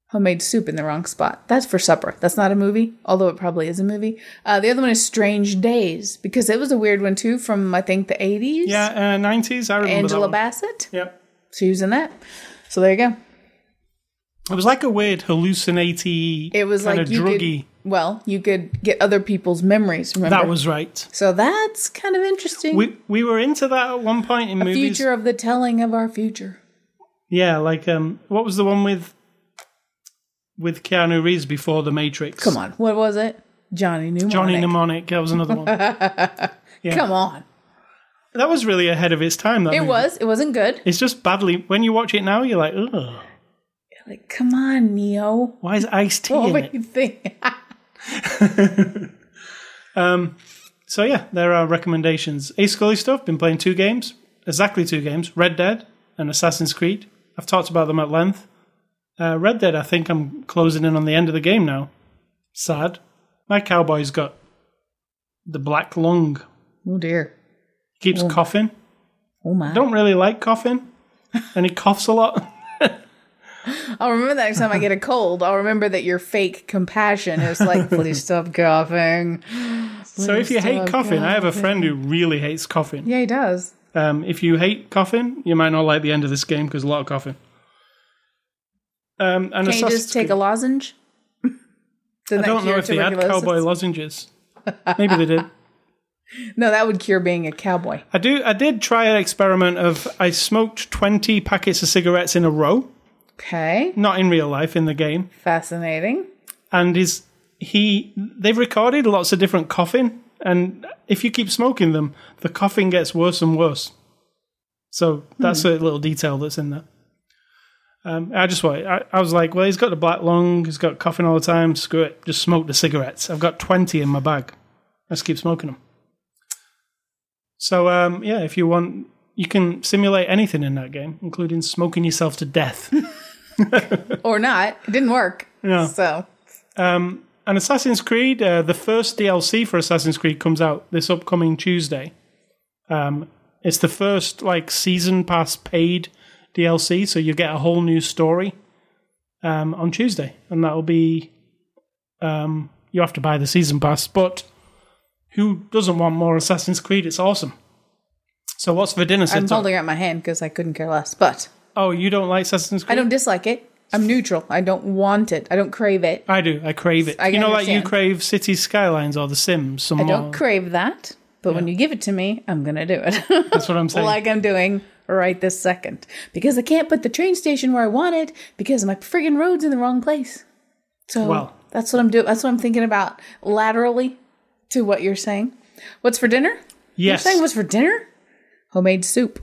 homemade soup in the wrong spot. That's for supper. That's not a movie, although it probably is a movie. Uh, the other one is Strange Days because it was a weird one too from I think the 80s. Yeah, uh, 90s. I remember Angela. Bassett. Yep. She was in that. So there you go. It was like a weird hallucinatory, It was like you druggy. could, well, you could get other people's memories. Remember That was right. so that's kind of interesting. We we were into that at one point in a movies. future of the telling of our future. Yeah, like um, what was the one with with Keanu Reeves before The Matrix? Come on, what was it? Johnny Mnemonic. Johnny Mnemonic. That was another one. yeah. Come on. that was really ahead of its time. That It movie. was. It wasn't good. It's just badly. When you watch it now, you're like, ugh. Like, come on, Neo. Why is iced tea What in you think? So yeah, there are recommendations. Ace Scully stuff. Been playing two games, exactly two games: Red Dead and Assassin's Creed. I've talked about them at length. Uh, Red Dead. I think I'm closing in on the end of the game now. Sad. My cowboy's got the black lung. oh dear. Keeps coughing. Oh my. Don't really like coughing, and he coughs a lot. I'll remember that next time I get a cold. I'll remember that your fake compassion is like, please stop coughing. so if you hate stop coughing, I have a friend who really hates coughing. Yeah, he does. Um, if you hate coughing, you might not like the end of this game because a lot of coughing. Um, and Can you just take a lozenge? I don't know if they had cowboy lozenges. Maybe they did. No, that would cure being a cowboy. I do. I did try an experiment of I smoked twenty packets of cigarettes in a row, Okay. not in real life in the game, Fascinating. and is he? They've recorded lots of different coughing, and if you keep smoking them, the coughing gets worse and worse. So that's a little detail that's in there. Um, I just want. I, I was like, well, he's got the black lung. He's got coughing all the time. Screw it. Just smoke the cigarettes. I've got twenty in my bag. Let's keep smoking them. So um, yeah, if you want, you can simulate anything in that game, including smoking yourself to death. Or not. It didn't work. Yeah. So, Um, and Assassin's Creed, uh, the first DLC for Assassin's Creed comes out this upcoming Tuesday. Um, it's the first like season pass paid DLC, so you get a whole new story um, on Tuesday, and that'll be um, you have to buy the season pass. But who doesn't want more Assassin's Creed? It's awesome. So what's for dinner? I'm holding out my hand because I couldn't care less. But Oh, you don't like Assassin's Creed? I don't dislike it. I'm neutral. I don't want it. I don't crave it. I do. I crave it. I you know, like you crave Cities: Skylines or The Sims. Some I more. don't crave that. But when you give it to me, I'm going to do it. That's what I'm saying. like I'm doing right this second. Because I can't put the train station where I want it because my friggin' road's in the wrong place. So Well. that's what I'm doing. That's what I'm thinking about laterally to what you're saying. What's for dinner? You're saying what's for dinner? Homemade soup.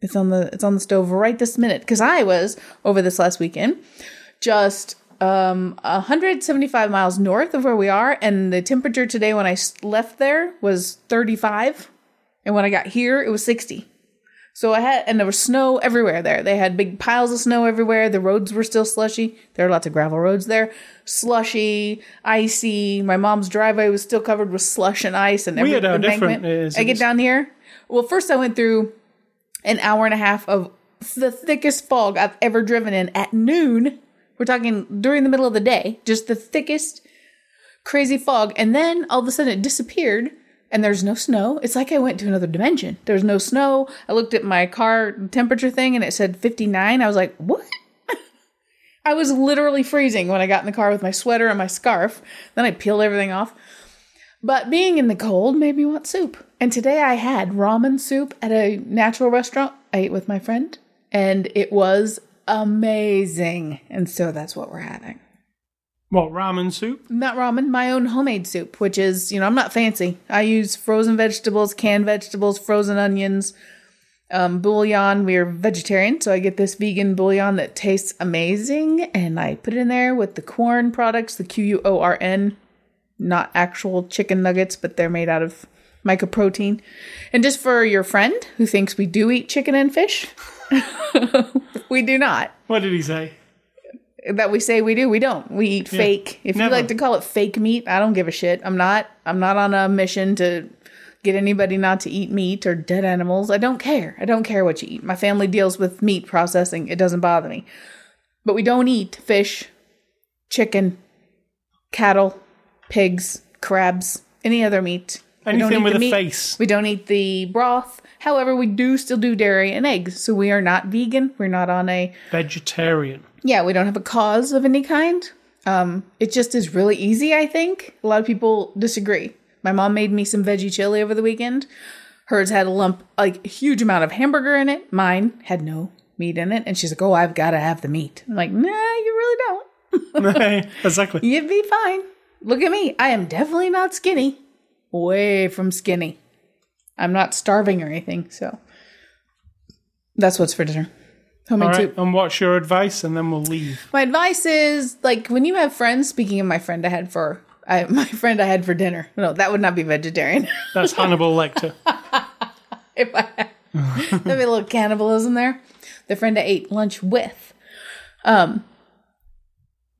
It's on the it's on the stove right this minute because I was over this last weekend, just um 175 miles north of where we are, and the temperature today when I left there was 35, and when I got here it was 60. So I had, and there was snow everywhere there. They had big piles of snow everywhere. The roads were still slushy. There are lots of gravel roads there. Slushy, icy. My mom's driveway was still covered with slush and ice and every Weird how different. I get down here. Well, first I went through an hour and a half of the thickest fog I've ever driven in at noon. We're talking during the middle of the day, just the thickest crazy fog. And then all of a sudden it disappeared and there's no snow. It's like I went to another dimension. There's no snow. I looked at my car temperature thing and it said 59. I was like, what? I was literally freezing when I got in the car with my sweater and my scarf. Then I peeled everything off. But being in the cold made me want soup. And today I had ramen soup at a natural restaurant I ate with my friend, and it was amazing. And so that's what we're having. Well, ramen soup? Not ramen, my own homemade soup, which is, you know, I'm not fancy. I use frozen vegetables, canned vegetables, frozen onions, um, bouillon. We're vegetarian, so I get this vegan bouillon that tastes amazing, and I put it in there with the Quorn products, the Q U O R N, not actual chicken nuggets, but they're made out of mycoprotein. And just for your friend who thinks we do eat chicken and fish, we do not What did he say? that we say we do. We don't. We eat fake. If Never. you like to call it fake meat, I don't give a shit. I'm not. I'm not on a mission to get anybody not to eat meat or dead animals. I don't care. I don't care what you eat. My family deals with meat processing. It doesn't bother me. But we don't eat fish, chicken, cattle, pigs, crabs, any other meat. Anything with a meat. face. We don't eat the broth. However, we do still do dairy and eggs. So we are not vegan. We're not on a Vegetarian. yeah, we don't have a cause of any kind. Um, it just is really easy, I think. A lot of people disagree. My mom made me some veggie chili over the weekend. Hers had a lump, like a huge amount of hamburger in it. Mine had no meat in it. And she's like, oh, I've got to have the meat. I'm like, nah, you really don't. exactly. You'd be fine. Look at me. I am definitely not skinny. Way from skinny. I'm not starving or anything. So that's what's for dinner. Homemade All right. soup. And what's your advice? And then we'll leave. My advice is like when you have friends. Speaking of my friend I had for I, my friend I had for dinner. No, that would not be vegetarian. That's Hannibal Lecter. if I had, there'd be a little cannibalism there. The friend I ate lunch with. Um,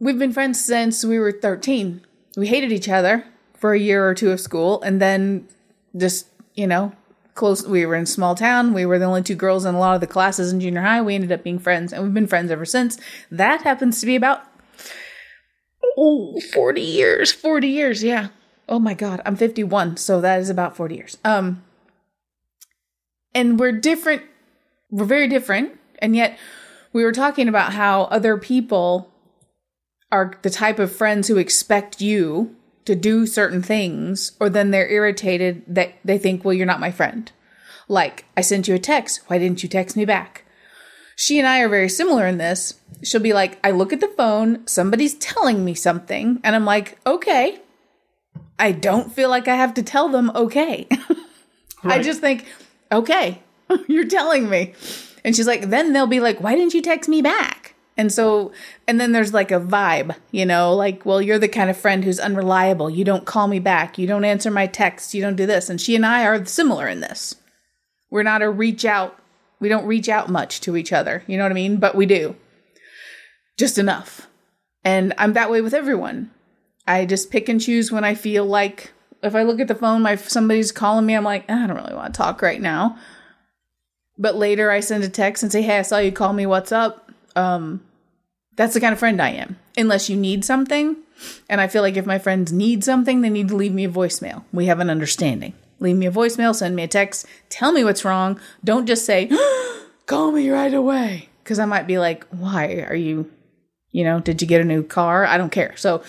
we've been friends since we were thirteen. We hated each other for a year or two of school, and then just you know close. We were in a small town. We were the only two girls in a lot of the classes in junior high. We ended up being friends, and we've been friends ever since. That happens to be about oh 40 years 40 years yeah oh my god i'm 51 so that is about 40 years um and we're different we're very different and yet we were talking about how other people are the type of friends who expect you to do certain things, or then they're irritated that they think, well, you're not my friend. Like, I sent you a text. Why didn't you text me back? She and I are very similar in this. She'll be like, I look at the phone, somebody's telling me something, and I'm like, okay. I don't feel like I have to tell them, okay. I just think, okay, you're telling me. And she's like, then they'll be like, why didn't you text me back? And so, and then there's like a vibe, you know, like, well, you're the kind of friend who's unreliable. You don't call me back. You don't answer my texts. You don't do this. And she and I are similar in this. We're not a reach out. We don't reach out much to each other. You know what I mean? But we do. Just enough. And I'm that way with everyone. I just pick and choose when I feel like if I look at the phone, my somebody's calling me, I'm like, I don't really want to talk right now. But later I send a text and say, Hey, I saw you call me, what's up? Um, that's the kind of friend I am. Unless you need something. And I feel like if my friends need something, they need to leave me a voicemail. We have an understanding. Leave me a voicemail, send me a text, tell me what's wrong. Don't just say, call me right away. Because I might be like, why are you, you know, did you get a new car? I don't care. So,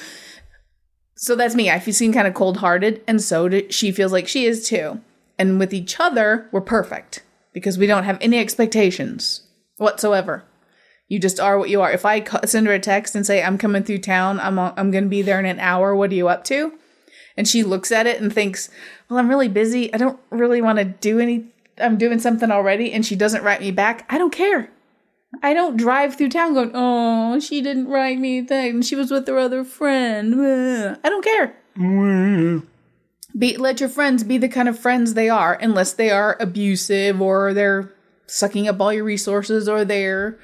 so that's me. I seem kind of cold hearted, and so do, she feels like she is too. And with each other, we're perfect because we don't have any expectations whatsoever. You just are what you are. If I send her a text and say I'm coming through town, I'm I'm going to be there in an hour. What are you up to? And she looks at it and thinks, "Well, I'm really busy. I don't really want to do any. I'm doing something already." And she doesn't write me back. I don't care. I don't drive through town going, "Oh, she didn't write me that, and she was with her other friend." I don't care. Be let your friends be the kind of friends they are, unless they are abusive or they're sucking up all your resources or they're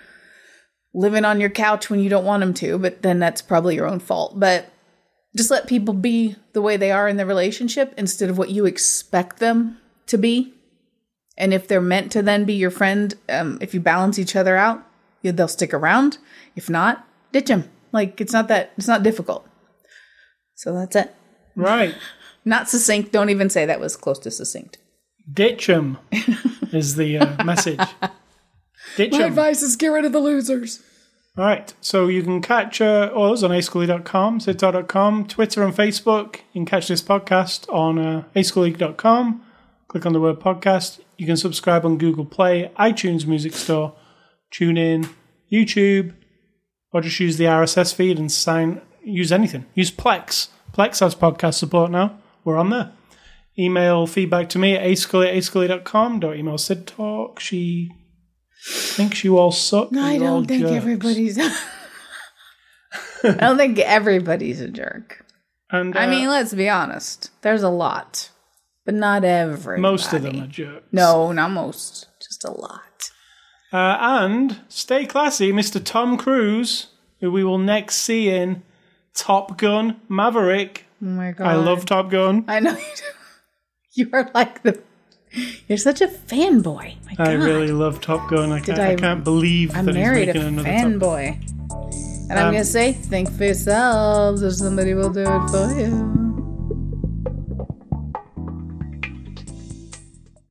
living on your couch when you don't want them to. But then that's probably your own fault. But just let people be the way they are in the relationship instead of what you expect them to be. And if they're meant to then be your friend, um, if you balance each other out, they'll stick around. If not, ditch them. Like it's not that it's not difficult. So that's it. Right. Not succinct. Don't even say that was close to succinct. Ditch 'em is the uh, message. Ditch 'em. advice is get rid of the losers. All right. So you can catch uh, us on ascully.com, sitar.com, Twitter and Facebook. You can catch this podcast on uh, ascully.com. Click on the word podcast. You can subscribe on Google Play, iTunes Music Store, TuneIn, YouTube, or just use the RSS feed and sign. Use anything. Use Plex. Plex has podcast support now. We're on there. Email feedback to me at ascully at ascully.com. Don't email Sid Talk. She thinks you all suck. and I don't think jerks. everybody's. I don't think everybody's a jerk. And I uh, mean, let's be honest. There's a lot, but not everybody. most of them are jerks. No, not most. Just a lot. Uh, and stay classy, Mr. Tom Cruise, who we will next see in Top Gun Maverick. Oh my god. I love Top Gun. I know you do. You are like the. You're such a fanboy. My God. I really love Top Gun. I can't, I, I- can't believe I'm that he's married a making Top fanboy. And I'm Um, gonna say, think for yourselves, or somebody will do it for you.